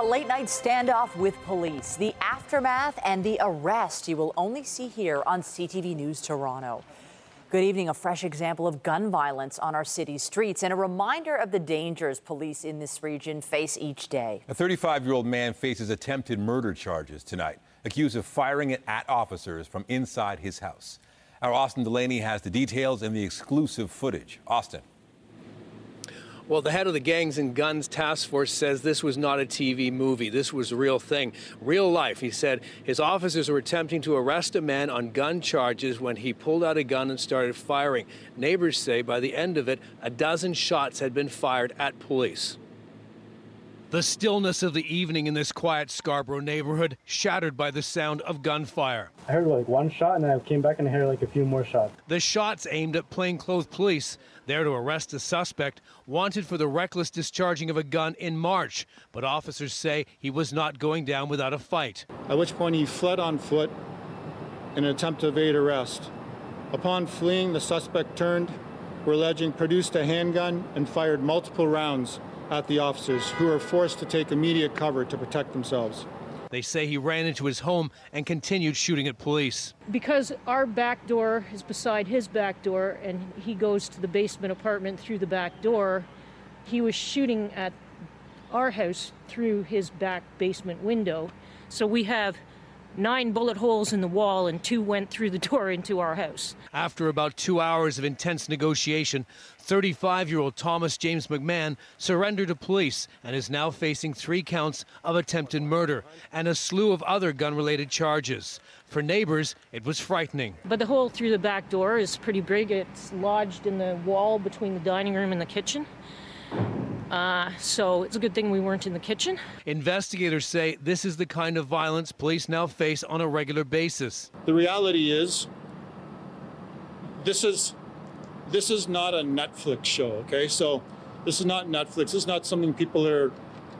A late night standoff with police, the aftermath and the arrest you will only see here on CTV News Toronto. Good evening. A fresh example of gun violence on our city's streets and a reminder of the dangers police in this region face each day. A 35 year old man faces attempted murder charges tonight, accused of firing at officers from inside his house. Our Austin Delaney has the details and the exclusive footage. Austin. Well, the head of the Gangs and Guns Task Force says this was not a TV movie. This was a real thing, real life. He said his officers were attempting to arrest a man on gun charges when he pulled out a gun and started firing. Neighbors say by the end of it, a dozen shots had been fired at police. The stillness of the evening in this quiet Scarborough neighborhood shattered by the sound of gunfire. I heard like one shot and then I came back and I heard like a few more shots. The shots aimed at plainclothes police, there to arrest a suspect wanted for the reckless discharging of a gun in March. But officers say he was not going down without a fight. At which point he fled on foot in an attempt to evade arrest. Upon fleeing, the suspect turned, we're alleging produced a handgun and fired multiple rounds at the officers, who were forced to take immediate cover to protect themselves. They say he ran into his home and continued shooting at police. Because our back door is beside his back door and he goes to the basement apartment through the back door, he was shooting at our house through his back basement window. So we have nine bullet holes in the wall and two went through the door into our house. After about two hours of intense negotiation, 35 year old Thomas James McMahon surrendered to police and is now facing three counts of attempted murder and a slew of other gun related charges. For neighbors, it was frightening. But the hole through the back door is pretty big. It's lodged in the wall between the dining room and the kitchen. Uh, so it's a good thing we weren't in the kitchen. Investigators say this is the kind of violence police now face on a regular basis. The reality is, this is this is not a Netflix show. Okay, so this is not Netflix. This is not something people are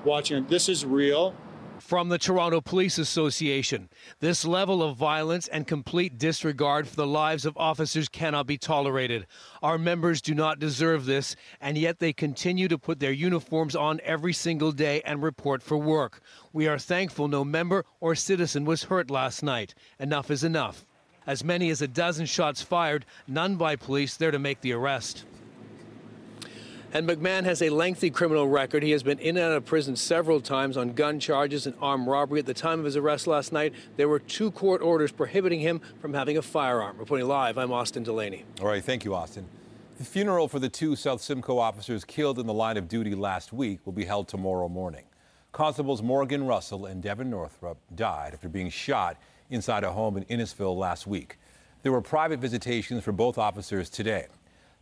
watching. This is real from the Toronto Police Association. This level of violence and complete disregard for the lives of officers cannot be tolerated. Our members do not deserve this, and yet they continue to put their uniforms on every single day and report for work. We are thankful no member or citizen was hurt last night. Enough is enough. As many as a dozen shots fired, none by police there to make the arrest. And McMahon has a lengthy criminal record. He has been in and out of prison several times on gun charges and armed robbery. At the time of his arrest last night, there were two court orders prohibiting him from having a firearm. Reporting live, I'm Austin Delaney. All right, thank you, Austin. The funeral for the two South Simcoe officers killed in the line of duty last week will be held tomorrow morning. Constables Morgan Russell and Devin Northrup died after being shot inside a home in Innisfil last week. There were private visitations for both officers today.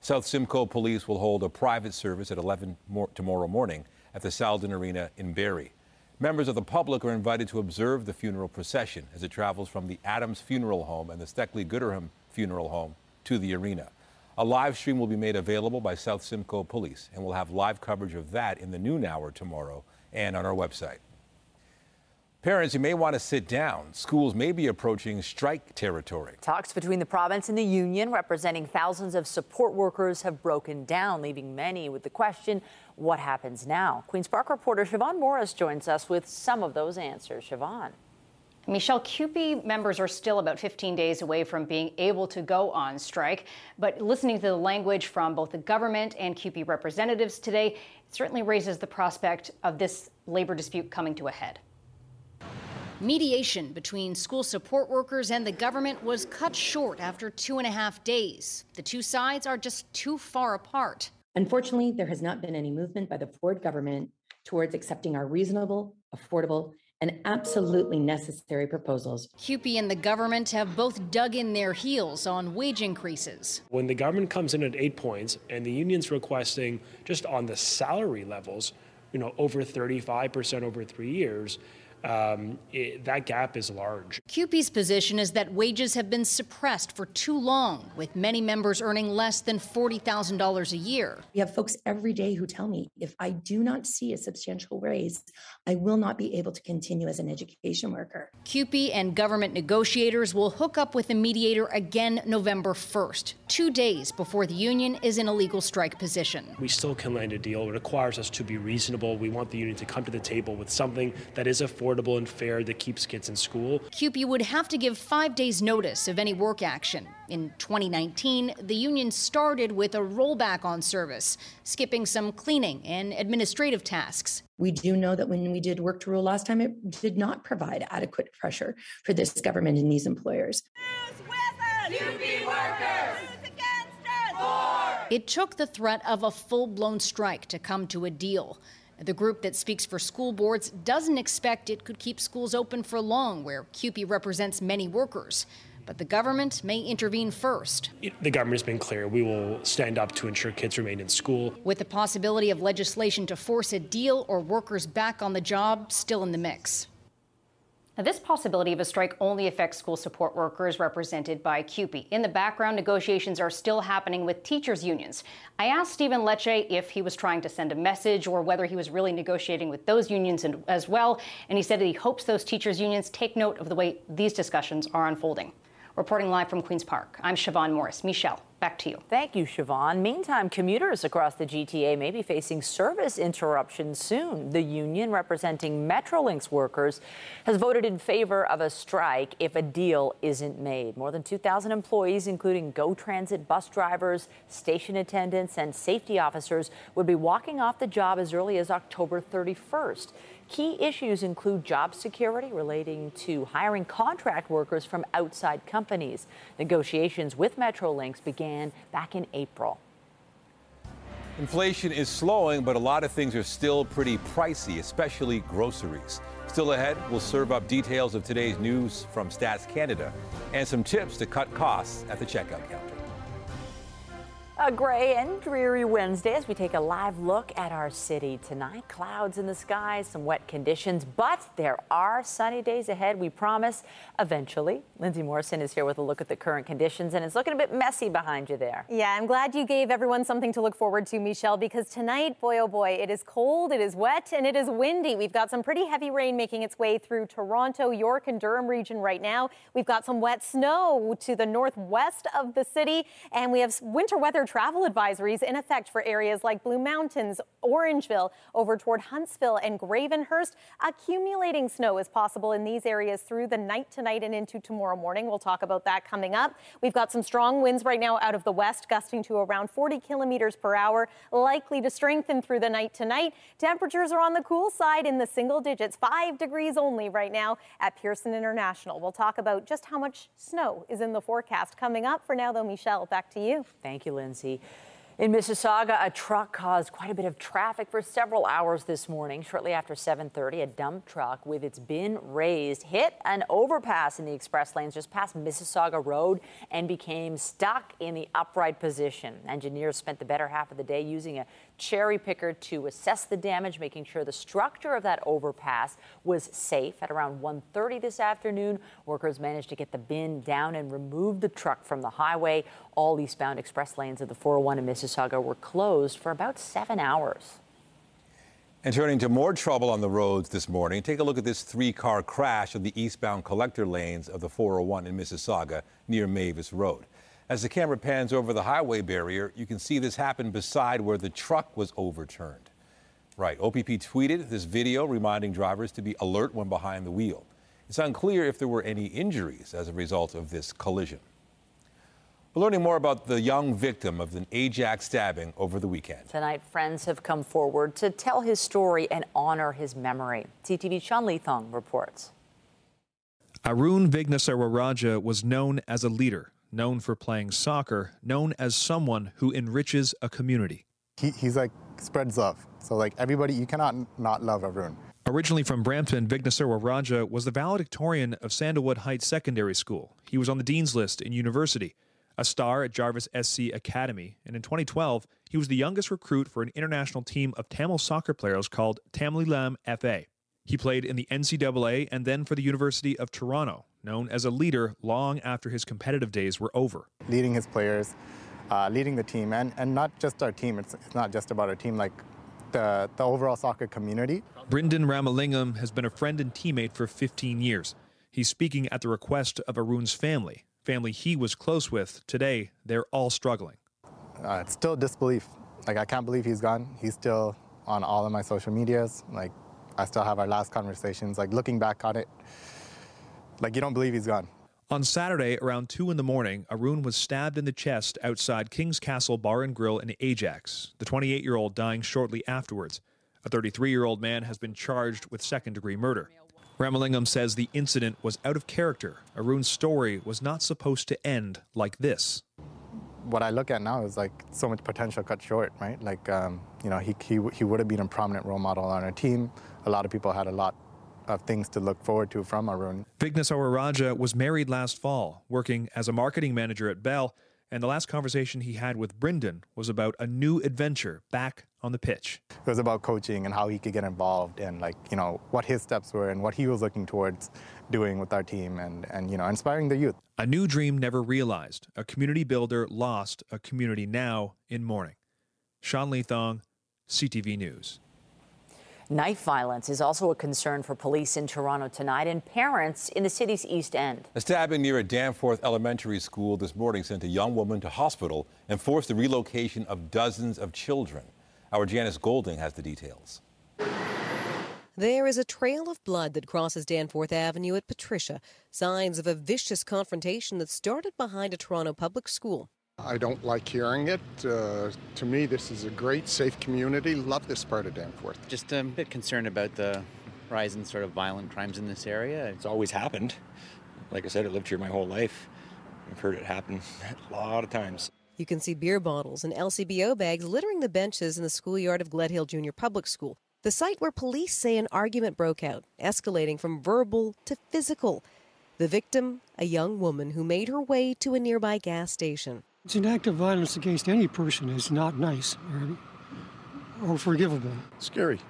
South Simcoe Police will hold a private service at 11 tomorrow morning at the Sadlon Arena in Barrie. Members of the public are invited to observe the funeral procession as it travels from the Adams Funeral Home and the Steckley Gooderham Funeral Home to the arena. A live stream will be made available by South Simcoe Police, and we'll have live coverage of that in the noon hour tomorrow and on our website. Parents, you may want to sit down. Schools may be approaching strike territory. Talks between the province and the union, representing thousands of support workers, have broken down, leaving many with the question what happens now? Queen's Park reporter Siobhan Morris joins us with some of those answers. Siobhan. Michelle, CUPE members are still about 15 days away from being able to go on strike. But listening to the language from both the government and CUPE representatives today, it certainly raises the prospect of this labor dispute coming to a head. Mediation between school support workers and the government was cut short after two and a half days. The two sides are just too far apart. Unfortunately, there has not been any movement by the Ford government towards accepting our reasonable, affordable, and absolutely necessary proposals. CUPE and the government have both dug in their heels on wage increases. When the government comes in at eight points and the union's requesting just on the salary levels, you know, over 35% over three years, um, it, that gap is large. CUPE's position is that wages have been suppressed for too long, with many members earning less than $40,000 a year. We have folks every day who tell me if I do not see a substantial raise, I will not be able to continue as an education worker. CUPE and government negotiators will hook up with a mediator again November 1st, two days before the union is in a legal strike position. We still can land a deal. It requires us to be reasonable. We want the union to come to the table with something that is affordable and fair that keeps kids in school. CUPE would have to give five days' notice of any work action. In 2019, the union started with a rollback on service, skipping some cleaning and administrative tasks. We do know that when we did work to rule last time, it did not provide adequate pressure for this government and these employers. It took the threat of a full blown strike to come to a deal. The group that speaks for school boards doesn't expect it could keep schools open for long, where CUPE represents many workers. But the government may intervene first. The government has been clear. We will stand up to ensure kids remain in school. With the possibility of legislation to force a deal or workers back on the job still in the mix. Now, this possibility of a strike only affects school support workers represented by CUPE. In the background, negotiations are still happening with teachers' unions. I asked Stephen Lecce if he was trying to send a message or whether he was really negotiating with those unions as well, and he said that he hopes those teachers' unions take note of the way these discussions are unfolding. Reporting live from Queen's Park, I'm Siobhan Morris. Michelle, back to you. Thank you, Siobhan. Meantime, commuters across the GTA may be facing service interruptions soon. The union representing Metrolinx workers has voted in favor of a strike if a deal isn't made. More than 2,000 employees, including GO Transit bus drivers, station attendants, and safety officers, would be walking off the job as early as October 31st. Key issues include job security relating to hiring contract workers from outside companies. Negotiations with Metrolinx began back in April. Inflation is slowing, but a lot of things are still pretty pricey, especially groceries. Still ahead, we'll serve up details of today's news from Stats Canada and some tips to cut costs at the checkout counter. A gray and dreary Wednesday as we take a live look at our city tonight. Clouds in the sky, some wet conditions, but there are sunny days ahead, we promise, eventually. Lindsay Morrison is here with a look at the current conditions, and it's looking a bit messy behind you there. Yeah, I'm glad you gave everyone something to look forward to, Michelle, because tonight, boy oh boy, it is cold, it is wet, and it is windy. We've got some pretty heavy rain making its way through Toronto, York, and Durham region right now. We've got some wet snow to the northwest of the city, and we have winter weather travel advisories in effect for areas like Blue Mountains, Orangeville, over toward Huntsville and Gravenhurst. Accumulating snow is possible in these areas through the night tonight and into tomorrow morning. We'll talk about that coming up. We've got some strong winds right now out of the west, gusting to around 40 kilometers per hour, likely to strengthen through the night tonight. Temperatures are on the cool side in the single digits, five degrees only right now at Pearson International. We'll talk about just how much snow is in the forecast coming up. For now, though, Michelle, back to you. Thank you, Lindsay. In Mississauga, a truck caused quite a bit of traffic for several hours this morning. Shortly after 7:30, a dump truck with its bin raised hit an overpass in the express lanes just past Mississauga Road and became stuck in the upright position. Engineers spent the better half of the day using a cherry picker to assess the damage, making sure the structure of that overpass was safe. At around 1:30 this afternoon, workers managed to get the bin down and remove the truck from the highway. All eastbound express lanes of the 401 in Mississauga were closed for about seven hours. And turning to more trouble on the roads this morning, take a look at this three car crash of the eastbound collector lanes of the 401 in Mississauga near Mavis Road. As the camera pans over the highway barrier, you can see this happen beside where the truck was overturned. Right, OPP tweeted this video reminding drivers to be alert when behind the wheel. It's unclear if there were any injuries as a result of this collision. We're learning more about the young victim of an Ajax stabbing over the weekend. Tonight, friends have come forward to tell his story and honor his memory. CTV Sean Leathong reports. Arun Vignesawaraja was known as a leader, known for playing soccer, known as someone who enriches a community. He, he's like spreads love. So like everybody, you cannot not love Arun. Originally from Brampton, Vignesawaraja was the valedictorian of Sandalwood Heights Secondary School. He was on the dean's list in university, a star at Jarvis SC Academy, and in 2012, he was the youngest recruit for an international team of Tamil soccer players called Tamilam FA. He played in the NCAA and then for the University of Toronto, known as a leader long after his competitive days were over. Leading his players, uh, leading the team, and, and not just our team. It's, it's not just about our team, like the, the overall soccer community. Brendan Ramalingam has been a friend and teammate for 15 years. He's speaking at the request of Arun's family, family he was close with. Today, they're all struggling. Uh, it's still disbelief. Like, I can't believe he's gone. He's still on all of my social medias. Like, I still have our last conversations. Like, looking back on it, like, you don't believe he's gone. On Saturday, around 2 in the morning, Arun was stabbed in the chest outside King's Castle Bar and Grill in Ajax, the 28 year old dying shortly afterwards. A 33 year old man has been charged with second degree murder. Ramalingam says the incident was out of character. Arun's story was not supposed to end like this. What I look at now is like so much potential cut short, right? Like, um, you know, he, he, he would have been a prominent role model on our team. A lot of people had a lot of things to look forward to from Arun. Vignesawaraja was married last fall, working as a marketing manager at Bell, and the last conversation he had with Brendan was about a new adventure back on the pitch. It was about coaching and how he could get involved and like, you know, what his steps were and what he was looking towards doing with our team and, and you know, inspiring the youth. A new dream never realized. A community builder lost a community now in mourning. Sean Leathong, CTV News. Knife violence is also a concern for police in Toronto tonight and parents in the city's East End. A stabbing near a Danforth Elementary School this morning sent a young woman to hospital and forced the relocation of dozens of children. Our Janice Golding has the details. There is a trail of blood that crosses Danforth Avenue at Patricia, signs of a vicious confrontation that started behind a Toronto public school. I don't like hearing it. Uh, to me, this is a great, safe community. Love this part of Danforth. Just a bit concerned about the rise in sort of violent crimes in this area. It's always happened. Like I said, I lived here my whole life. I've heard it happen a lot of times. You can see beer bottles and LCBO bags littering the benches in the schoolyard of Gledhill Junior Public School, the site where police say an argument broke out, escalating from verbal to physical. The victim, a young woman who made her way to a nearby gas station. It's an act of violence against any person is not nice or, or forgivable. Scary.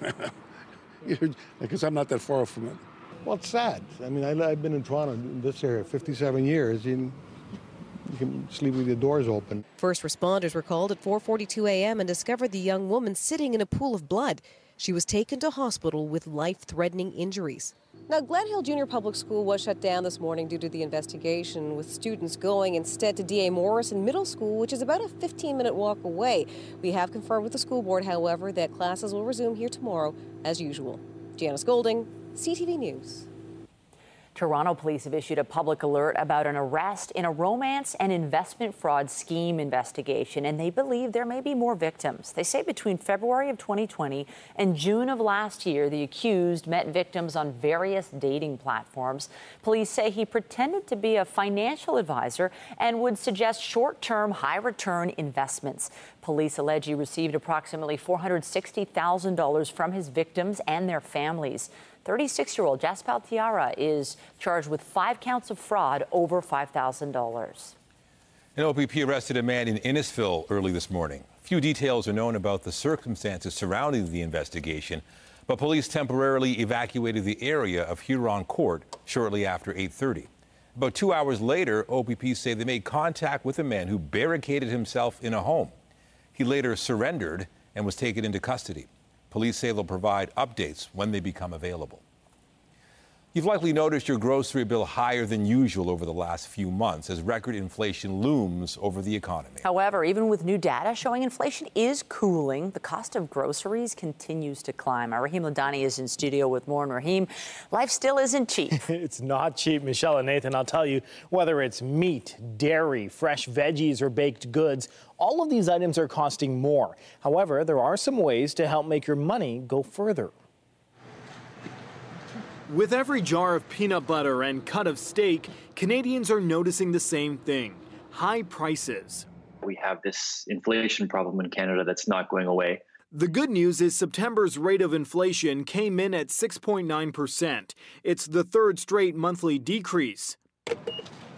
because I'm not that far from it. Well, it's sad. I mean, I, have been in Toronto, in this area, 57 years. And you can sleep with your doors open. First responders were called at 4:42 a.m. and discovered the young woman sitting in a pool of blood. She was taken to hospital with life-threatening injuries. Now, Gledhill Junior Public School was shut down this morning due to the investigation, with students going instead to D.A. Morrison Middle School, which is about a 15 minute walk away. We have confirmed with the school board, however, that classes will resume here tomorrow as usual. Janice Golding, CTV News. Toronto police have issued a public alert about an arrest in a romance and investment fraud scheme investigation, and they believe there may be more victims. They say between February of 2020 and June of last year, the accused met victims on various dating platforms. Police say he pretended to be a financial advisor and would suggest short term, high return investments. Police allege he received approximately $460,000 from his victims and their families. 36 year old Jaspal Tiara is charged with five counts of fraud over $5,000. An OPP arrested a man in Innisfil early this morning. Few details are known about the circumstances surrounding the investigation, but police temporarily evacuated the area of Huron Court shortly after 8:30. About two hours later, OPP say they made contact with a man who barricaded himself in a home. He later surrendered and was taken into custody. Police say they'll provide updates when they become available. You've likely noticed your grocery bill higher than usual over the last few months as record inflation looms over the economy. However, even with new data showing inflation is cooling, the cost of groceries continues to climb. Our Raheem Ladani is in studio with more. And Raheem, life still isn't cheap. it's not cheap, Michelle and Nathan. I'll tell you, whether it's meat, dairy, fresh veggies, or baked goods, all of these items are costing more. However, there are some ways to help make your money go further. With every jar of peanut butter and cut of steak, Canadians are noticing the same thing high prices. We have this inflation problem in Canada that's not going away. The good news is September's rate of inflation came in at 6.9%. It's the third straight monthly decrease.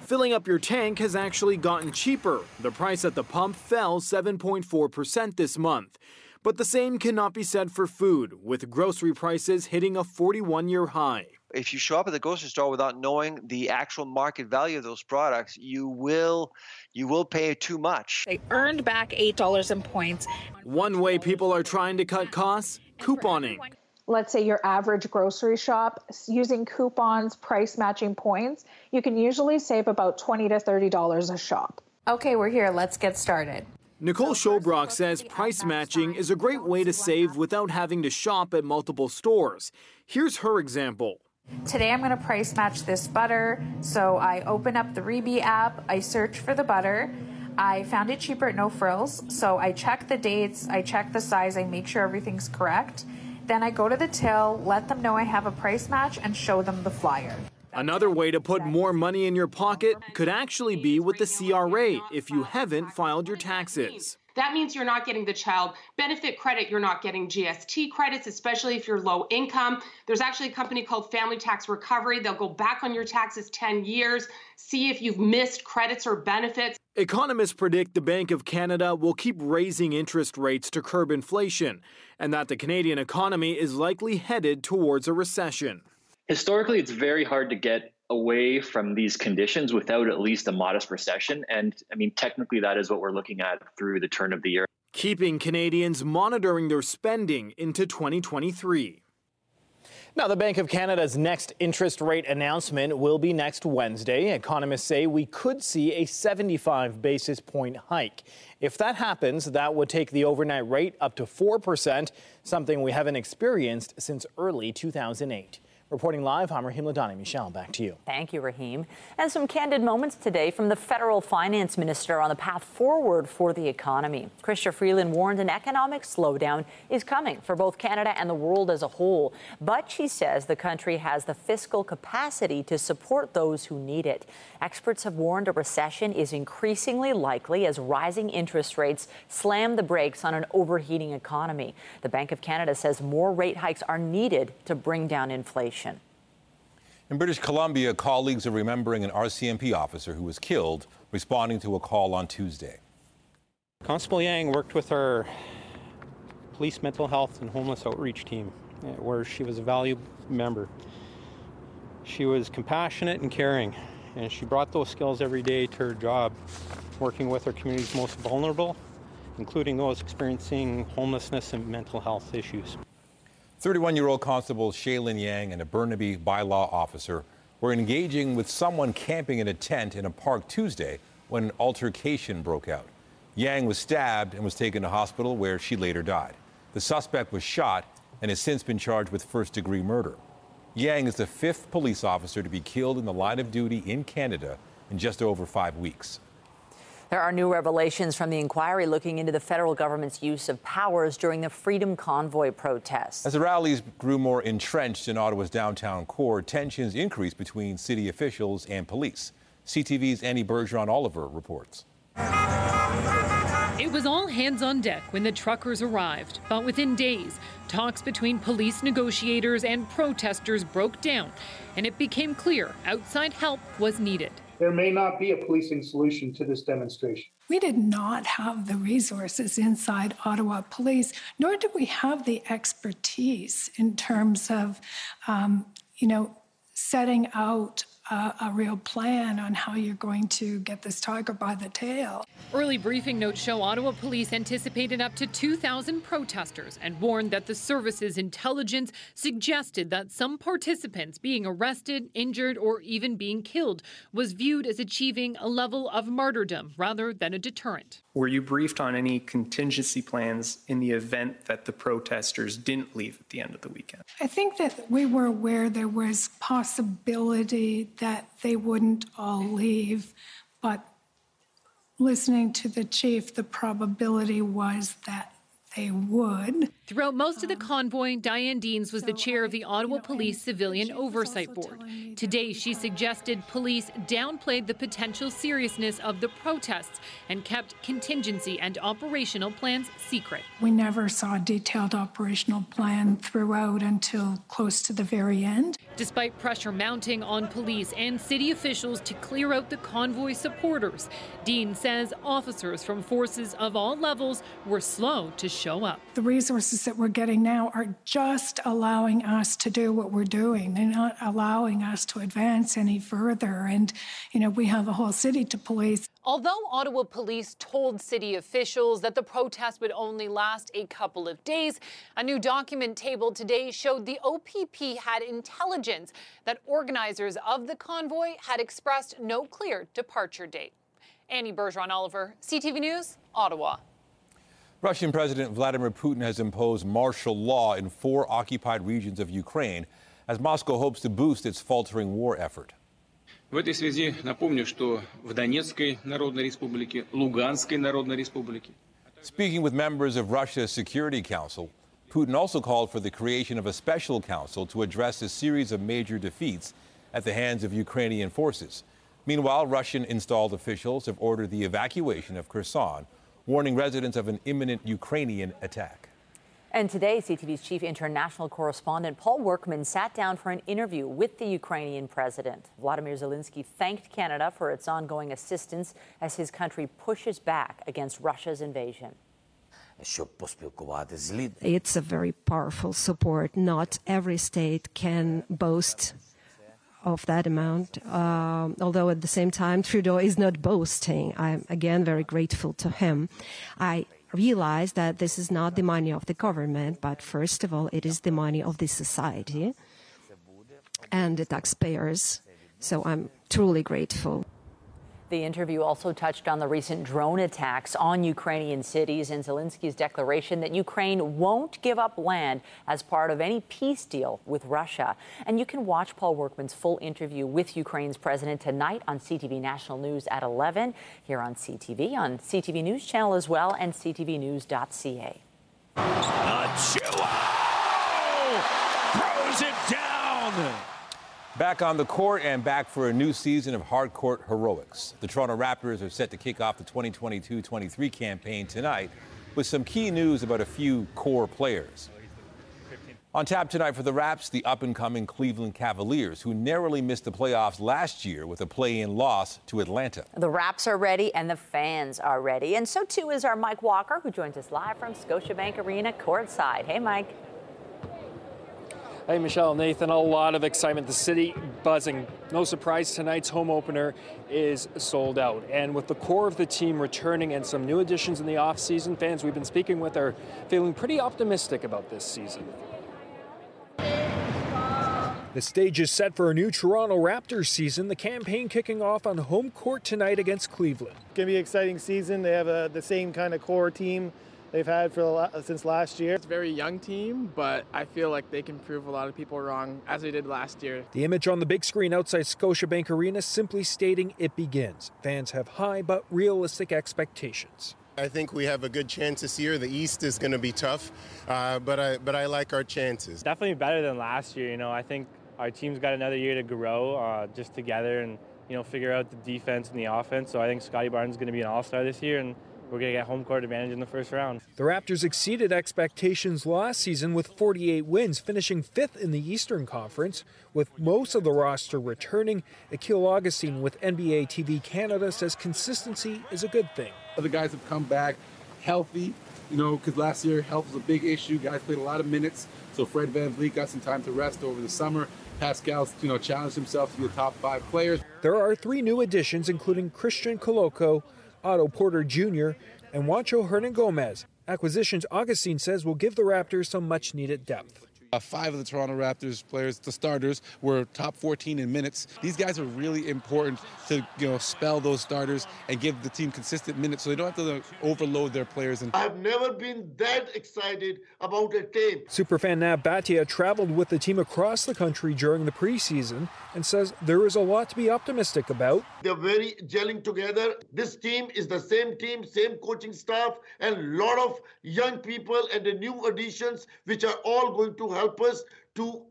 Filling up your tank has actually gotten cheaper. The price at the pump fell 7.4% this month. But the same cannot be said for food, with grocery prices hitting a 41 year high. If you show up at the grocery store without knowing the actual market value of those products, you will you will pay too much. They earned back $8 in points. One way people are trying to cut costs, couponing. Let's say your average grocery shop using coupons, price matching points, you can usually save about 20 to $30 a shop. Okay, we're here. Let's get started. Nicole Schobrock says price matching is a great way to save without having to shop at multiple stores. Here's her example. Today I'm going to price match this butter. So I open up the Reebee app, I search for the butter. I found it cheaper at No Frills. So I check the dates, I check the size, I make sure everything's correct. Then I go to the till, let them know I have a price match, and show them the flyer. Another way to put more money in your pocket could actually be with the CRA if you haven't filed your taxes. That means you're not getting the child benefit credit, you're not getting GST credits, especially if you're low income. There's actually a company called Family Tax Recovery. They'll go back on your taxes 10 years, see if you've missed credits or benefits. Economists predict the Bank of Canada will keep raising interest rates to curb inflation, and that the Canadian economy is likely headed towards a recession. Historically, it's very hard to get away from these conditions without at least a modest recession. And I mean, technically, that is what we're looking at through the turn of the year. Keeping Canadians monitoring their spending into 2023. Now, the Bank of Canada's next interest rate announcement will be next Wednesday. Economists say we could see a 75 basis point hike. If that happens, that would take the overnight rate up to 4%, something we haven't experienced since early 2008. Reporting live, I'm Rahim Ladani. Michelle, back to you. Thank you, Raheem. And some candid moments today from the federal finance minister on the path forward for the economy. Chrystia Freeland warned an economic slowdown is coming for both Canada and the world as a whole. But she says the country has the fiscal capacity to support those who need it. Experts have warned a recession is increasingly likely as rising interest rates slam the brakes on an overheating economy. The Bank of Canada says more rate hikes are needed to bring down inflation. In British Columbia, colleagues are remembering an RCMP officer who was killed responding to a call on Tuesday. Constable Yang worked with our police mental health and homeless outreach team, eh, where she was a valued member. She was compassionate and caring, and she brought those skills every day to her job, working with our community's most vulnerable, including those experiencing homelessness and mental health issues. 31 year old Constable Shaylin Yang and a Burnaby bylaw officer were engaging with someone camping in a tent in a park Tuesday when an altercation broke out. Yang was stabbed and was taken to hospital where she later died. The suspect was shot and has since been charged with first degree murder. Yang is the fifth police officer to be killed in the line of duty in Canada in just over five weeks. There are new revelations from the inquiry looking into the federal government's use of powers during the Freedom Convoy protests. As the rallies grew more entrenched in Ottawa's downtown core, tensions increased between city officials and police. CTV's Annie Bergeron Oliver reports. It was all hands on deck when the truckers arrived, but within days, talks between police negotiators and protesters broke down, and it became clear outside help was needed there may not be a policing solution to this demonstration. We did not have the resources inside Ottawa Police, nor did we have the expertise in terms of, um, you know, setting out a, a real plan on how you're going to get this tiger by the tail. Early briefing notes show Ottawa police anticipated up to 2,000 protesters and warned that the service's intelligence suggested that some participants being arrested, injured, or even being killed was viewed as achieving a level of martyrdom rather than a deterrent. Were you briefed on any contingency plans in the event that the protesters didn't leave at the end of the weekend? I think that we were aware there was possibility that they wouldn't all leave, but listening to the chief, the probability was that they would. Throughout most of the um, convoy, Diane Deans was the chair of the Ottawa Police Civilian Oversight Board. Today, she suggested police downplayed the potential seriousness of the protests and kept contingency and operational plans secret. We never saw a detailed operational plan throughout until close to the very end. Despite pressure mounting on police and city officials to clear out the convoy supporters. Deans says officers from forces of all levels were slow to show up. The resources that we're getting now are just allowing us to do what we're doing. They're not allowing us to advance any further. And, you know, we have a whole city to police. Although Ottawa police told city officials that the protest would only last a couple of days, a new document tabled today showed the OPP had intelligence that organizers of the convoy had expressed no clear departure date. Annie Bergeron Oliver, CTV News, Ottawa. Russian President Vladimir Putin has imposed martial law in four occupied regions of Ukraine as Moscow hopes to boost its faltering war effort. В этой связи напомню, что в Донецкой Народной Республике, Луганской Народной Республике Speaking with members of Russia's Security Council, Putin also called for the creation of a special council to address a series of major defeats at the hands of Ukrainian forces. Meanwhile, Russian installed officials have ordered the evacuation of Kherson, warning residents of an imminent Ukrainian attack. And today, CTV's chief international correspondent Paul Workman sat down for an interview with the Ukrainian president. Vladimir Zelensky thanked Canada for its ongoing assistance as his country pushes back against Russia's invasion. It's a very powerful support. Not every state can boast of that amount. Uh, although at the same time, Trudeau is not boasting. I'm again very grateful to him. I realize that this is not the money of the government, but first of all, it is the money of the society and the taxpayers. So I'm truly grateful. The interview also touched on the recent drone attacks on Ukrainian cities and Zelensky's declaration that Ukraine won't give up land as part of any peace deal with Russia. And you can watch Paul Workman's full interview with Ukraine's president tonight on CTV National News at 11 here on CTV, on CTV News Channel as well, and ctvnews.ca. Achiuwa throws it down. Back on the court and back for a new season of hard court heroics. The Toronto Raptors are set to kick off the 2022 23 campaign tonight with some key news about a few core players. On tap tonight for the Raps, the up and coming Cleveland Cavaliers, who narrowly missed the playoffs last year with a play in loss to Atlanta. The Raps are ready and the fans are ready. And so too is our Mike Walker, who joins us live from Scotiabank Arena courtside. Hey, Mike. Hey, Michelle, Nathan, a lot of excitement. The city buzzing. No surprise, tonight's home opener is sold out. And with the core of the team returning and some new additions in the offseason, fans we've been speaking with are feeling pretty optimistic about this season. The stage is set for a new Toronto Raptors season, the campaign kicking off on home court tonight against Cleveland. It's going to be an exciting season. They have a, the same kind of core team they've had for since last year. It's a very young team, but I feel like they can prove a lot of people wrong as they did last year. The image on the big screen outside Scotiabank Arena simply stating it begins. Fans have high but realistic expectations. I think we have a good chance this year. The East is going to be tough, uh, but I but I like our chances. Definitely better than last year. You know, I think our team's got another year to grow uh, just together and you know figure out the defense and the offense. So I think Scotty Barnes is going to be an All Star this year and we're going to get home court advantage in the first round. The Raptors exceeded expectations last season with 48 wins, finishing fifth in the Eastern Conference. With most of the roster returning, Akil Augustine with NBA TV Canada says consistency is a good thing. Other guys have come back healthy, you know, because last year health was a big issue. Guys played a lot of minutes, so Fred VanVleet got some time to rest over the summer. Pascal's, you know, challenged himself to be a top five players. There are three new additions, including Christian Koloko, Otto Porter Jr., and Juancho Hernangomez. Acquisitions, Augustine says, will give the Raptors some much needed depth. Uh, five of the Toronto Raptors players, the starters, were top 14 in minutes. These guys are really important to you know spell those starters and give the team consistent minutes, so they don't have to overload their players. And I've never been that excited about a team. Superfan Nav Bhatia traveled with the team across the country during the preseason and says there is a lot to be optimistic about. They're very gelling together. This team is the same team, same coaching staff, and a lot of young people and the new additions, which are all going to help us to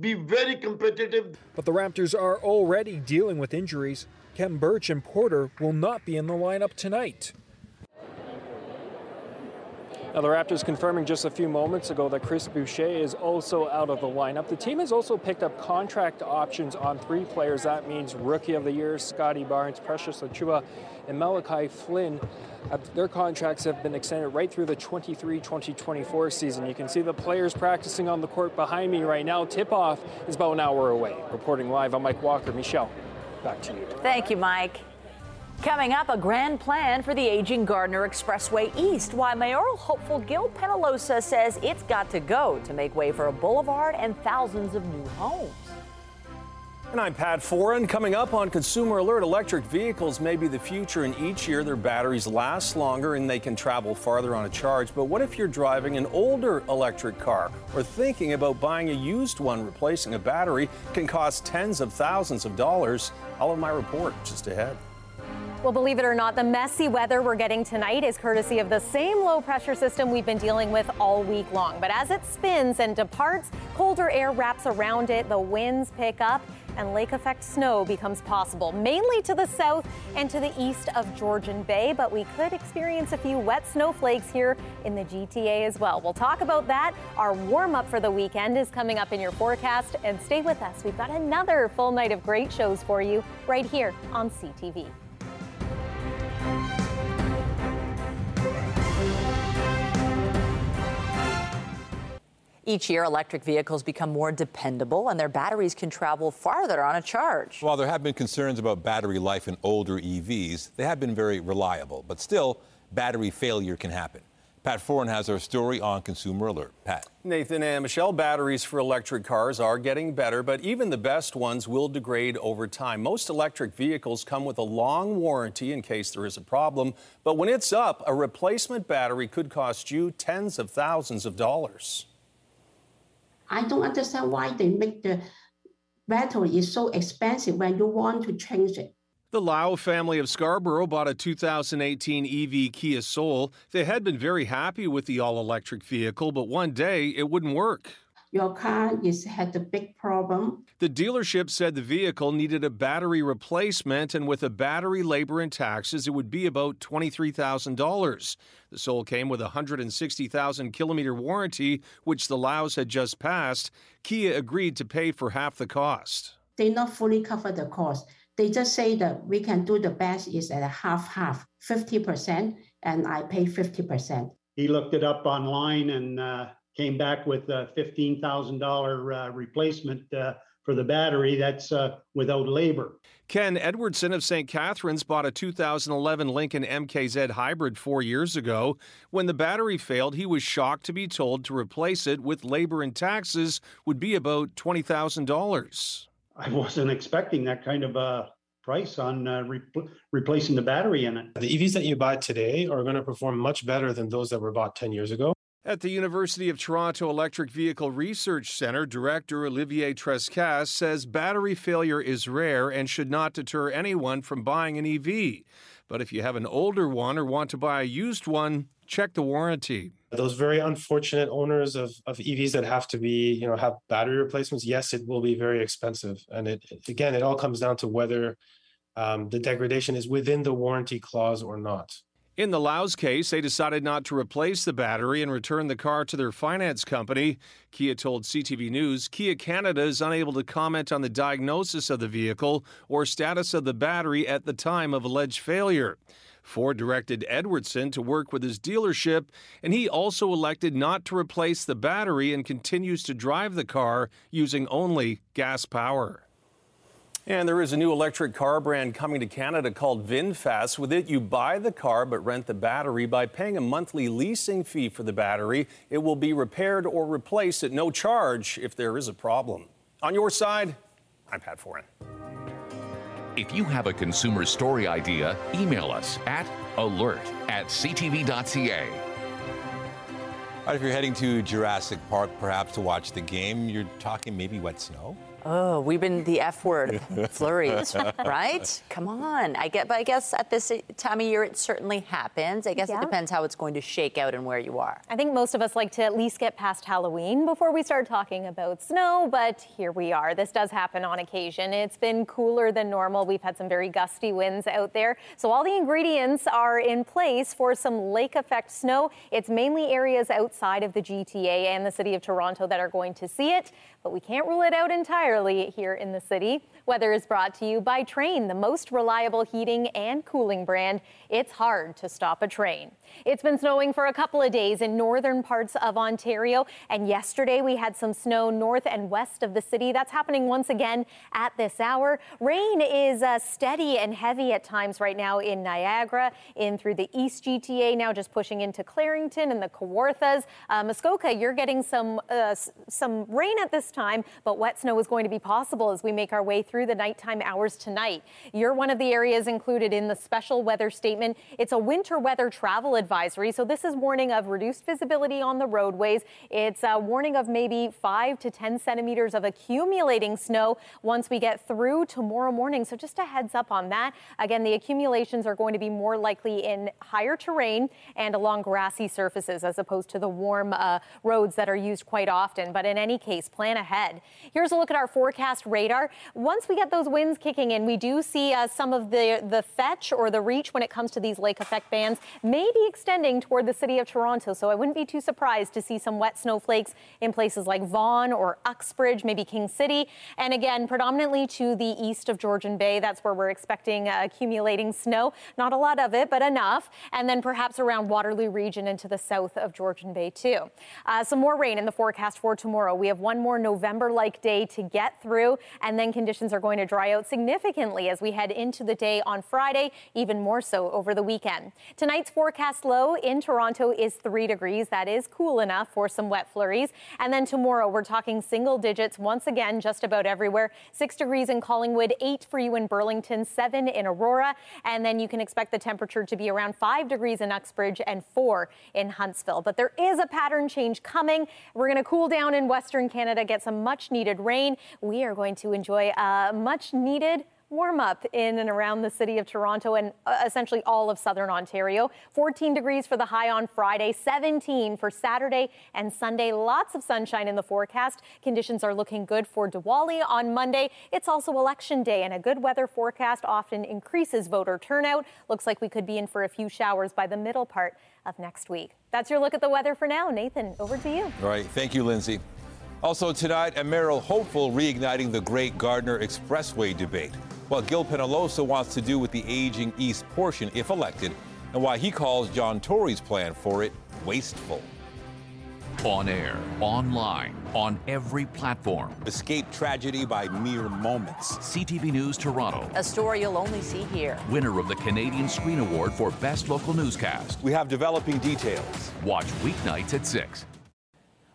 be very competitive. But the Raptors are already dealing with injuries. Khem Birch and Porter will not be in the lineup tonight. Now, the Raptors confirming just a few moments ago that Chris Boucher is also out of the lineup. The team has also picked up contract options on three players. That means Rookie of the Year, Scotty Barnes, Precious Achiuwa, and Malachi Flynn. Uh, their contracts have been extended right through the 23-2024 season. You can see the players practicing on the court behind me right now. Tip-off is about an hour away. Reporting live, I'm Mike Walker. Michelle, back to you. Thank you, Mike. Coming up, a grand plan for the aging Gardiner Expressway East. Why mayoral hopeful Gil Penalosa says it's got to go to make way for a boulevard and thousands of new homes. And I'm Pat Foran. Coming up on Consumer Alert, electric vehicles may be the future, and each year their batteries last longer and they can travel farther on a charge. But what if you're driving an older electric car or thinking about buying a used one? Replacing a battery can cost tens of thousands of dollars. All of my report just ahead. Well, believe it or not, the messy weather we're getting tonight is courtesy of the same low pressure system we've been dealing with all week long. But as it spins and departs, colder air wraps around it, the winds pick up, and lake effect snow becomes possible, mainly to the south and to the east of Georgian Bay. But we could experience a few wet snowflakes here in the GTA as well. We'll talk about that. Our warm up for the weekend is coming up in your forecast. And stay with us. We've got another full night of great shows for you right here on CTV. Each year, electric vehicles become more dependable and their batteries can travel farther on a charge. While there have been concerns about battery life in older EVs, they have been very reliable. But still, battery failure can happen. Pat Foran has our story on Consumer Alert. Pat. Nathan and Michelle, batteries for electric cars are getting better, but even the best ones will degrade over time. Most electric vehicles come with a long warranty in case there is a problem, but when it's up, a replacement battery could cost you tens of thousands of dollars. I don't understand why they make the battery is so expensive when you want to change it. The Lau family of Scarborough bought a 2018 EV Kia Soul. They had been very happy with the all electric vehicle, but one day it wouldn't work. Your car is had a big problem. The dealership said the vehicle needed a battery replacement, and with a battery, labor, and taxes, it would be about $23,000. The Soul came with a 160,000 kilometer warranty, which the Laus had just passed. Kia agreed to pay for half the cost. They not fully cover the cost they just say that we can do the best is at a half half, 50%, and I pay 50%. He looked it up online and uh, came back with a $15,000 uh, replacement uh, for the battery. That's uh, without labor. Ken Edwardson of St. Catharines bought a 2011 Lincoln MKZ hybrid four years ago. When the battery failed, he was shocked to be told to replace it with labor and taxes would be about $20,000. I wasn't expecting that kind of a price on uh, re- replacing the battery in it. The EVs that you buy today are going to perform much better than those that were bought 10 years ago. At the University of Toronto Electric Vehicle Research Center, director Olivier Trescases says battery failure is rare and should not deter anyone from buying an EV. But if you have an older one or want to buy a used one, check the warranty. Those very unfortunate owners of, of EVs that have to be, you know, have battery replacements, yes, it will be very expensive. And it again, it all comes down to whether um, the degradation is within the warranty clause or not. In the Laus case, they decided not to replace the battery and return the car to their finance company. Kia told CTV News Kia Canada is unable to comment on the diagnosis of the vehicle or status of the battery at the time of alleged failure. Ford directed Edwardson to work with his dealership, and he also elected not to replace the battery and continues to drive the car using only gas power. And there is a new electric car brand coming to Canada called VinFast. With it, you buy the car but rent the battery. By paying a monthly leasing fee for the battery, it will be repaired or replaced at no charge if there is a problem. On your side, I'm Pat Foran. If you have a consumer story idea, email us at alert at ctv.ca. Right, if you're heading to Jurassic Park, perhaps to watch the game, you're talking maybe wet snow? Oh, we've been the F word, flurries, right? Come on. I get, but I guess at this time of year it certainly happens. I guess Yeah. it depends how it's going to shake out and where you are. I think most of us like to at least get past Halloween before we start talking about snow, but here we are. This does happen on occasion. It's been cooler than normal. We've had some very gusty winds out there. So all the ingredients are in place for some lake effect snow. It's mainly areas outside of the GTA and the city of Toronto that are going to see it, but we can't rule it out entirely here in the city. Weather is brought to you by Trane, the most reliable heating and cooling brand. It's hard to stop a Trane. It's been snowing for a couple of days in northern parts of Ontario, and yesterday we had some snow north and west of the city. That's happening once again at this hour. Rain is uh, steady and heavy at times right now in Niagara, in through the East GTA, now just pushing into Clarington and the Kawarthas. Uh, Muskoka, you're getting some uh, some rain at this time, but wet snow is going to be possible as we make our way through the nighttime hours tonight. You're one of the areas included in the special weather statement. It's a winter weather travel advisory, so this is warning of reduced visibility on the roadways. It's a warning of maybe five to 10 centimeters of accumulating snow once we get through tomorrow morning. So just a heads up on that. Again, the accumulations are going to be more likely in higher terrain and along grassy surfaces as opposed to the warm uh, roads that are used quite often. But in any case, plan ahead. Here's a look at our forecast radar. Once we get those winds kicking in, we do see uh, some of the, the fetch or the reach when it comes to these lake effect bands may be extending toward the city of Toronto. So I wouldn't be too surprised to see some wet snowflakes in places like Vaughan or Uxbridge, maybe King City. And again, predominantly to the east of Georgian Bay. That's where we're expecting uh, accumulating snow. Not a lot of it, but enough. And then perhaps around Waterloo region into the south of Georgian Bay, too. Uh, some more rain in the forecast for tomorrow. We have one more November like day to get through, and then conditions are going to dry out significantly as we head into the day on Friday, even more so over the weekend. Tonight's forecast low in Toronto is three degrees. That is cool enough for some wet flurries. And then tomorrow, we're talking single digits once again, just about everywhere. Six degrees in Collingwood, eight for you in Burlington, seven in Aurora. And then you can expect the temperature to be around five degrees in Uxbridge and four in Huntsville. But there is a pattern change coming. We're going to cool down in Western Canada, get some much needed rain. We are going to enjoy a much needed warm up in and around the city of Toronto and uh, essentially all of southern Ontario. 14 degrees for the high on Friday, 17 for Saturday and Sunday. Lots of sunshine in the forecast. Conditions are looking good for Diwali on Monday. It's also election day and a good weather forecast often increases voter turnout. Looks like we could be in for a few showers by the middle part of next week. That's your look at the weather for now. Nathan, over to you. All right. Thank you, Lindsay. Also tonight, a mayoral hopeful reigniting the Great Gardiner Expressway debate. What Gil Penalosa wants to do with the aging east portion if elected, and why he calls John Tory's plan for it wasteful. On air, online, on every platform. Escape tragedy by mere moments. CTV News Toronto. A story you'll only see here. Winner of the Canadian Screen Award for Best Local Newscast. We have developing details. Watch weeknights at 6.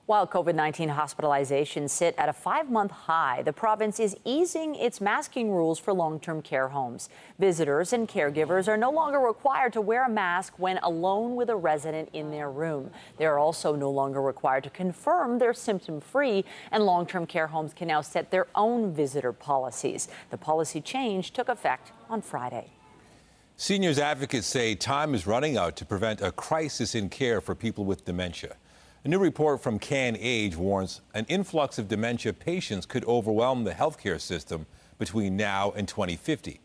While COVID 19 hospitalizations sit at a five month high, the province is easing its masking rules for long term care homes. Visitors and caregivers are no longer required to wear a mask when alone with a resident in their room. They are also no longer required to confirm they're symptom free, and long term care homes can now set their own visitor policies. The policy change took effect on Friday. Seniors advocates say time is running out to prevent a crisis in care for people with dementia. A new report from CanAge warns an influx of dementia patients could overwhelm the healthcare system between now and 2050.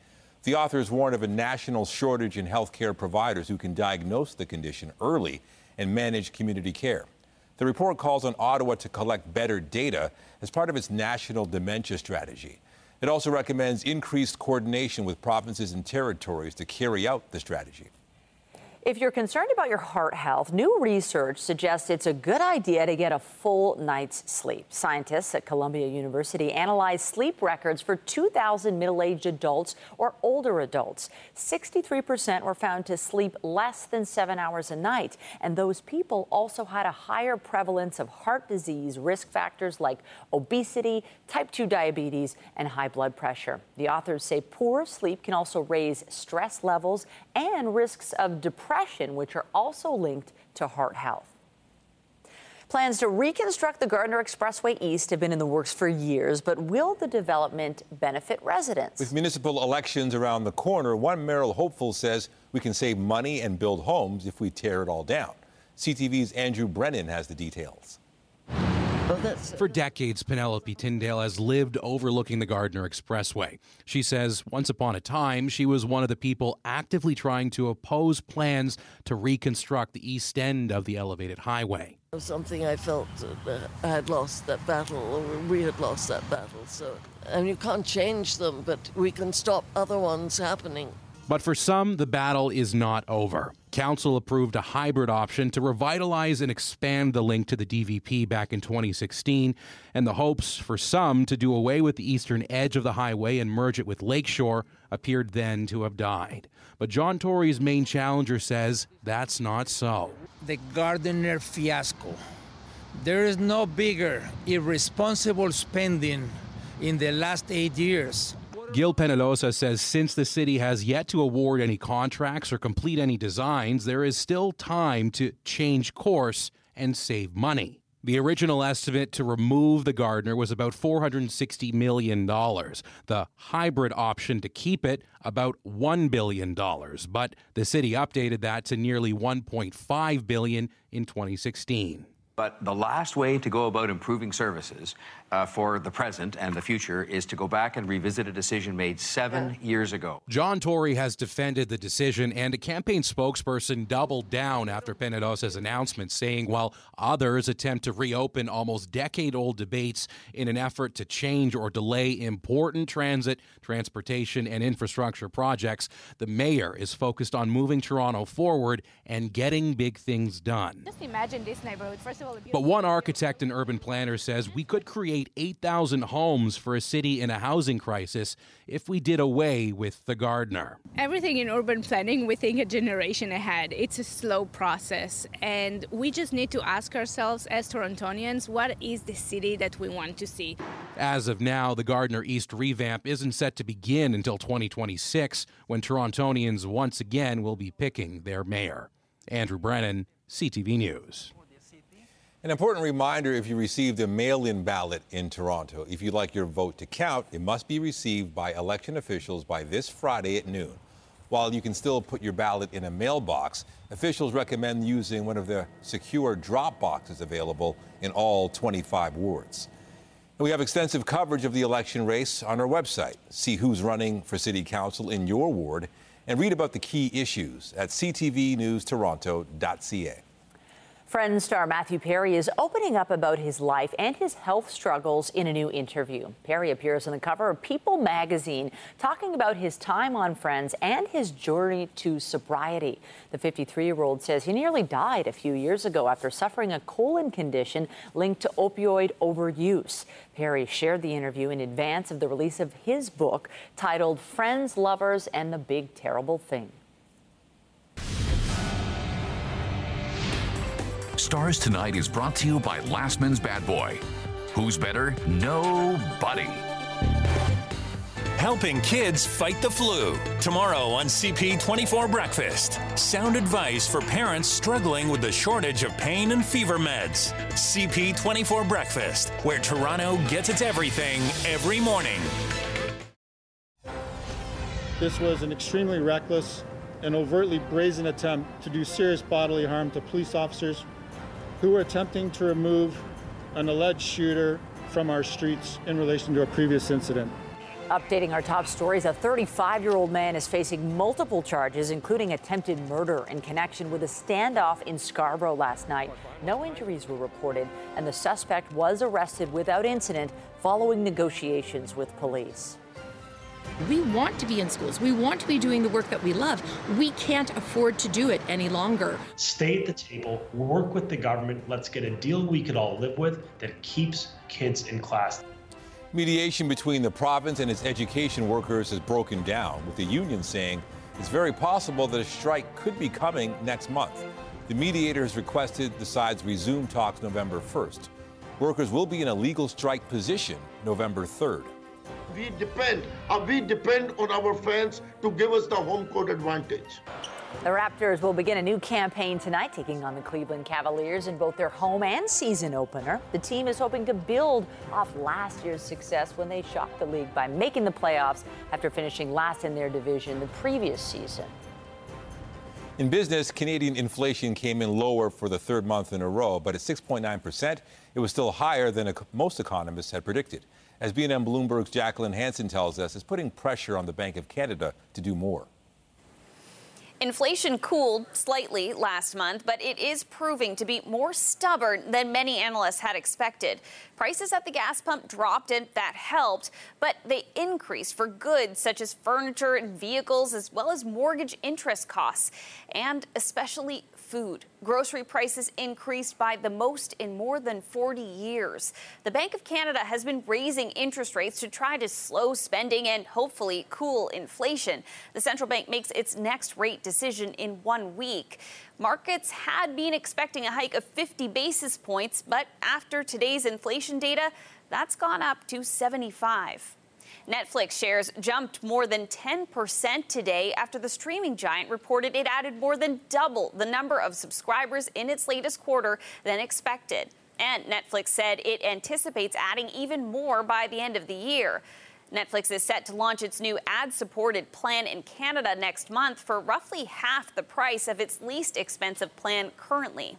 The authors warn of a national shortage in healthcare providers who can diagnose the condition early and manage community care. The report calls on Ottawa to collect better data as part of its national dementia strategy. It also recommends increased coordination with provinces and territories to carry out the strategy. If you're concerned about your heart health, new research suggests it's a good idea to get a full night's sleep. Scientists at Columbia University analyzed sleep records for 2,000 middle aged adults or older adults. 63% were found to sleep less than seven hours a night. And those people also had a higher prevalence of heart disease risk factors like obesity, type 2 diabetes, and high blood pressure. The authors say poor sleep can also raise stress levels and risks of depression, which are also linked to heart health. Plans to reconstruct the Gardiner Expressway East have been in the works for years, but will the development benefit residents? With municipal elections around the corner, one mayoral hopeful says we can save money and build homes if we tear it all down. CTV's Andrew Brennan has the details. For decades, Penelope Tyndale has lived overlooking the Gardiner Expressway. She says once upon a time, she was one of the people actively trying to oppose plans to reconstruct the east end of the elevated highway. Something I felt uh, I had lost that battle, or we had lost that battle. So, and you can't change them, but we can stop other ones happening. But for some, the battle is not over. Council approved a hybrid option to revitalize and expand the link to the DVP back in 2016, and the hopes for some to do away with the eastern edge of the highway and merge it with Lakeshore appeared then to have died. But John Tory's main challenger says that's not so. The Gardiner fiasco. There is no bigger irresponsible spending in the last eight years Gil Penalosa says since the city has yet to award any contracts or complete any designs, there is still time to change course and save money. The original estimate to remove the Gardiner was about $460 million. The hybrid option to keep it, about $1 billion. But the city updated that to nearly $1.5 billion in 2016. But the last way to go about improving services uh, for the present and the future is to go back and revisit a decision made seven years ago. John Tory has defended the decision, and a campaign spokesperson doubled down after Penalosa's announcement, saying while others attempt to reopen almost decade old debates in an effort to change or delay important transit, transportation, and infrastructure projects, the mayor is focused on moving Toronto forward and getting big things done. Just imagine this neighborhood. First of all, but one architect and urban planner says we could create 8,000 homes for a city in a housing crisis if we did away with the Gardiner. Everything in urban planning, we think a generation ahead. It's a slow process, and we just need to ask ourselves as Torontonians what is the city that we want to see? As of now, the Gardiner East revamp isn't set to begin until 2026 when Torontonians once again will be picking their mayor. Andrew Brennan, CTV News. An important reminder if you received a mail in ballot in Toronto, if you'd like your vote to count, it must be received by election officials by this Friday at noon. While you can still put your ballot in a mailbox, officials recommend using one of the secure drop boxes available in all 25 wards. We have extensive coverage of the election race on our website. See who's running for city council in your ward and read about the key issues at ctvnewstoronto.ca. Friends star Matthew Perry is opening up about his life and his health struggles in a new interview. Perry appears on the cover of People magazine talking about his time on Friends and his journey to sobriety. The 53 year old says he nearly died a few years ago after suffering a colon condition linked to opioid overuse. Perry shared the interview in advance of the release of his book titled Friends, Lovers, and the Big Terrible Thing. Stars Tonight is brought to you by Lastman's Bad Boy. Who's better? Nobody. Helping kids fight the flu. Tomorrow on CP24 Breakfast. Sound advice for parents struggling with the shortage of pain and fever meds. CP24 Breakfast, where Toronto gets its everything every morning. This was an extremely reckless and overtly brazen attempt to do serious bodily harm to police officers who were attempting to remove an alleged shooter from our streets in relation to a previous incident. Updating our top stories, a 35 year old man is facing multiple charges, including attempted murder in connection with a standoff in Scarborough last night. No injuries were reported, and the suspect was arrested without incident following negotiations with police. We want to be in schools. We want to be doing the work that we love. We can't afford to do it any longer. Stay at the table, work with the government. Let's get a deal we could all live with that keeps kids in class. Mediation between the province and its education workers has broken down, with the union saying it's very possible that a strike could be coming next month. The mediators requested the sides resume talks November 1st. Workers will be in a legal strike position November 3rd we depend, uh, we depend on our fans to give us the home court advantage. The Raptors will begin a new campaign tonight, taking on the Cleveland Cavaliers in both their home and season opener. The team is hoping to build off last year's success when they shocked the league by making the playoffs after finishing last in their division the previous season. In business, Canadian inflation came in lower for the third month in a row, but at 6.9%, it was still higher than most economists had predicted. As BNN Bloomberg's Jacqueline Hansen tells us, it's putting pressure on the Bank of Canada to do more. Inflation cooled slightly last month, but it is proving to be more stubborn than many analysts had expected. Prices at the gas pump dropped and that helped, but they increased for goods such as furniture and vehicles, as well as mortgage interest costs, and especially food. Grocery prices increased by the most in more than 40 years. The Bank of Canada has been raising interest rates to try to slow spending and hopefully cool inflation. The central bank makes its next rate decision in one week. Markets had been expecting a hike of 50 basis points, but after today's inflation data, that's gone up to 75. Netflix shares jumped more than 10% today after the streaming giant reported it added more than double the number of subscribers in its latest quarter than expected. And Netflix said it anticipates adding even more by the end of the year. Netflix is set to launch its new ad supported plan in Canada next month for roughly half the price of its least expensive plan currently.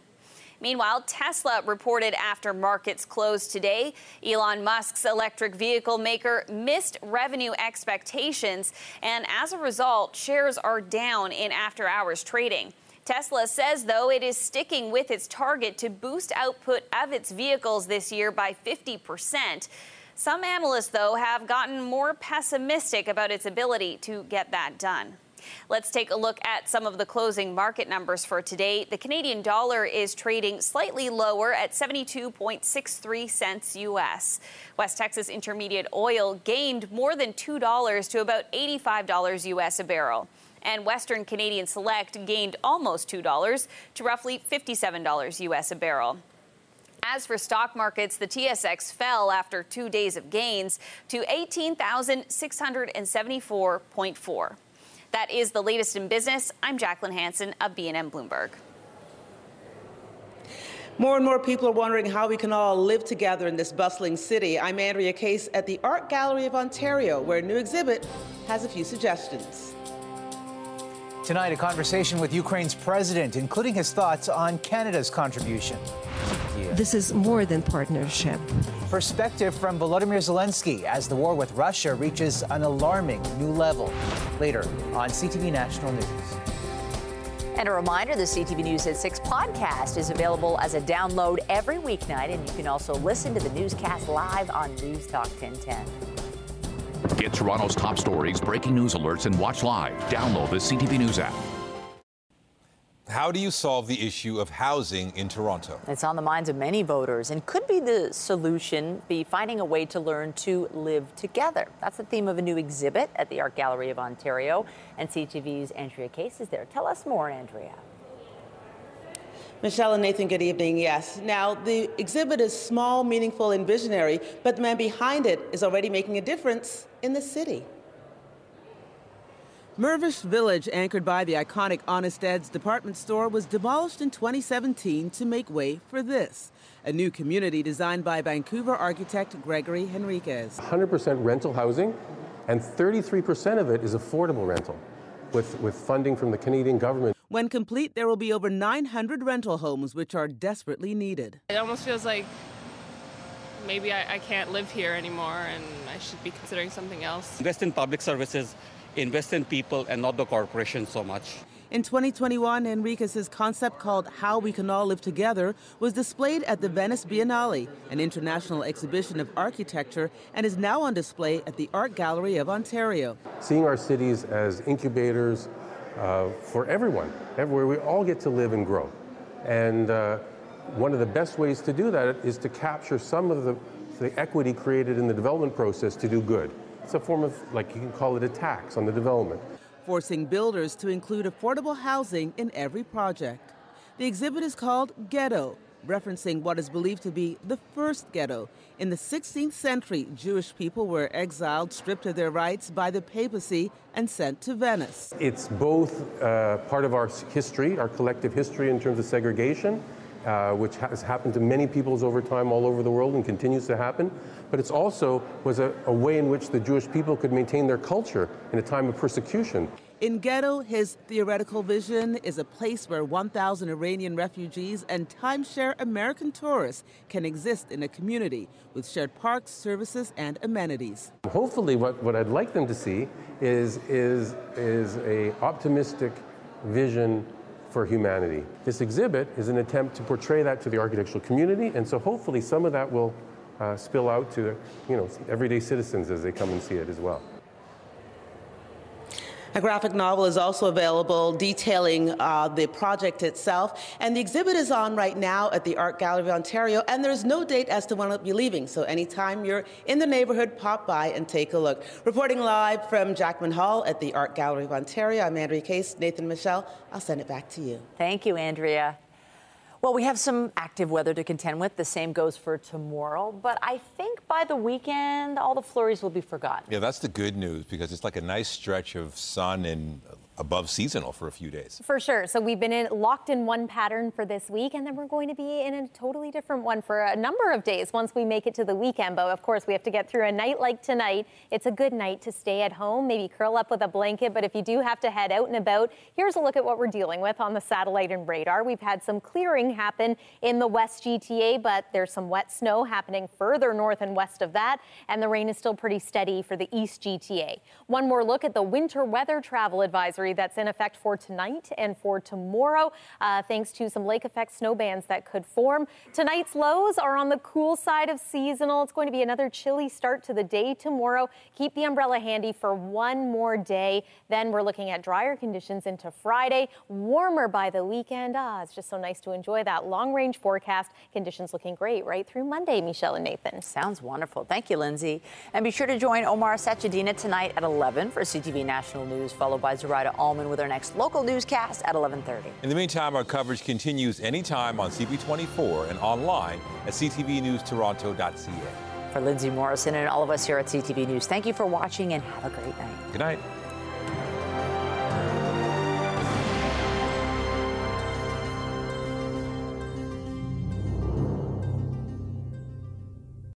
Meanwhile, Tesla reported after markets closed today. Elon Musk's electric vehicle maker missed revenue expectations, and as a result, shares are down in after hours trading. Tesla says, though, it is sticking with its target to boost output of its vehicles this year by 50 percent. Some analysts, though, have gotten more pessimistic about its ability to get that done. Let's take a look at some of the closing market numbers for today. The Canadian dollar is trading slightly lower at 72.63 cents US. West Texas Intermediate oil gained more than $2 to about $85 US a barrel and Western Canadian Select gained almost $2 to roughly $57 US a barrel. As for stock markets, the TSX fell after two days of gains to 18,674.4. That is the latest in business. I'm Jacqueline Hansen of BNN Bloomberg. More and more people are wondering how we can all live together in this bustling city. I'm Andrea Case at the Art Gallery of Ontario, where a new exhibit has a few suggestions. Tonight, a conversation with Ukraine's president, including his thoughts on Canada's contribution. This is more than partnership. Perspective from Volodymyr Zelensky as the war with Russia reaches an alarming new level. Later on CTV National News. And a reminder the CTV News at 6 podcast is available as a download every weeknight, and you can also listen to the newscast live on News Talk 1010. Get Toronto's top stories, breaking news alerts, and watch live. Download the CTV News app. How do you solve the issue of housing in Toronto? It's on the minds of many voters and could be the solution be finding a way to learn to live together. That's the theme of a new exhibit at the Art Gallery of Ontario. And CTV's Andrea Case is there. Tell us more, Andrea. Michelle and Nathan, good evening. Yes. Now, the exhibit is small, meaningful, and visionary, but the man behind it is already making a difference in the city. Mirvish Village, anchored by the iconic Honest Ed's department store, was demolished in 2017 to make way for this a new community designed by Vancouver architect Gregory Henriquez. 100% rental housing, and 33% of it is affordable rental with, with funding from the Canadian government. When complete, there will be over 900 rental homes, which are desperately needed. It almost feels like maybe I, I can't live here anymore and I should be considering something else. Invest in public services, invest in people, and not the corporation so much. In 2021, Henriquez's concept called How We Can All Live Together was displayed at the Venice Biennale, an international exhibition of architecture, and is now on display at the Art Gallery of Ontario. Seeing our cities as incubators uh, for everyone, everywhere we all get to live and grow. And uh, one of the best ways to do that is to capture some of the, the equity created in the development process to do good. It's a form of, like you can call it a tax on the development. Forcing builders to include affordable housing in every project. The exhibit is called Ghetto referencing what is believed to be the first ghetto. In the 16th century, Jewish people were exiled, stripped of their rights by the papacy, and sent to Venice. It's both uh, part of our history, our collective history in terms of segregation, uh, which has happened to many peoples over time all over the world and continues to happen. But it's also was a, a way in which the Jewish people could maintain their culture in a time of persecution. In Ghetto, his theoretical vision is a place where 1,000 Iranian refugees and timeshare American tourists can exist in a community with shared parks, services, and amenities. Hopefully, what, what I'd like them to see is, is, is a optimistic vision for humanity. This exhibit is an attempt to portray that to the architectural community, and so hopefully some of that will uh, spill out to you know, everyday citizens as they come and see it as well. A graphic novel is also available detailing uh, the project itself. And the exhibit is on right now at the Art Gallery of Ontario. And there's no date as to when it'll be leaving. So anytime you're in the neighborhood, pop by and take a look. Reporting live from Jackman Hall at the Art Gallery of Ontario, I'm Andrea Case. Nathan Michelle, I'll send it back to you. Thank you, Andrea. Well, we have some active weather to contend with. The same goes for tomorrow. But I think by the weekend, all the flurries will be forgotten. Yeah, that's the good news because it's like a nice stretch of sun and above seasonal for a few days. For sure. So we've been in, locked in one pattern for this week, and then we're going to be in a totally different one for a number of days once we make it to the weekend. But of course, we have to get through a night like tonight. It's a good night to stay at home, maybe curl up with a blanket. But if you do have to head out and about, here's a look at what we're dealing with on the satellite and radar. We've had some clearing happen in the West GTA, but there's some wet snow happening further north and west of that, and the rain is still pretty steady for the East GTA. One more look at the winter weather travel advisory advisory that's in effect for tonight and for tomorrow, uh, thanks to some lake effect snow bands that could form. Tonight's lows are on the cool side of seasonal. It's going to be another chilly start to the day tomorrow. Keep the umbrella handy for one more day. Then we're looking at drier conditions into Friday, warmer by the weekend. Ah, it's just so nice to enjoy that long range forecast. Conditions looking great right through Monday, Michelle and Nathan. Sounds wonderful. Thank you, Lindsay. And be sure to join Omar Sachedina tonight at 11 for CTV National News, followed by Zuraidah Alman with our next local newscast at 11:30. In the meantime, our coverage continues anytime on CP24 and online at ctvnewstoronto.ca. For Lindsay Morrison and all of us here at CTV News, thank you for watching and have a great night. Good night.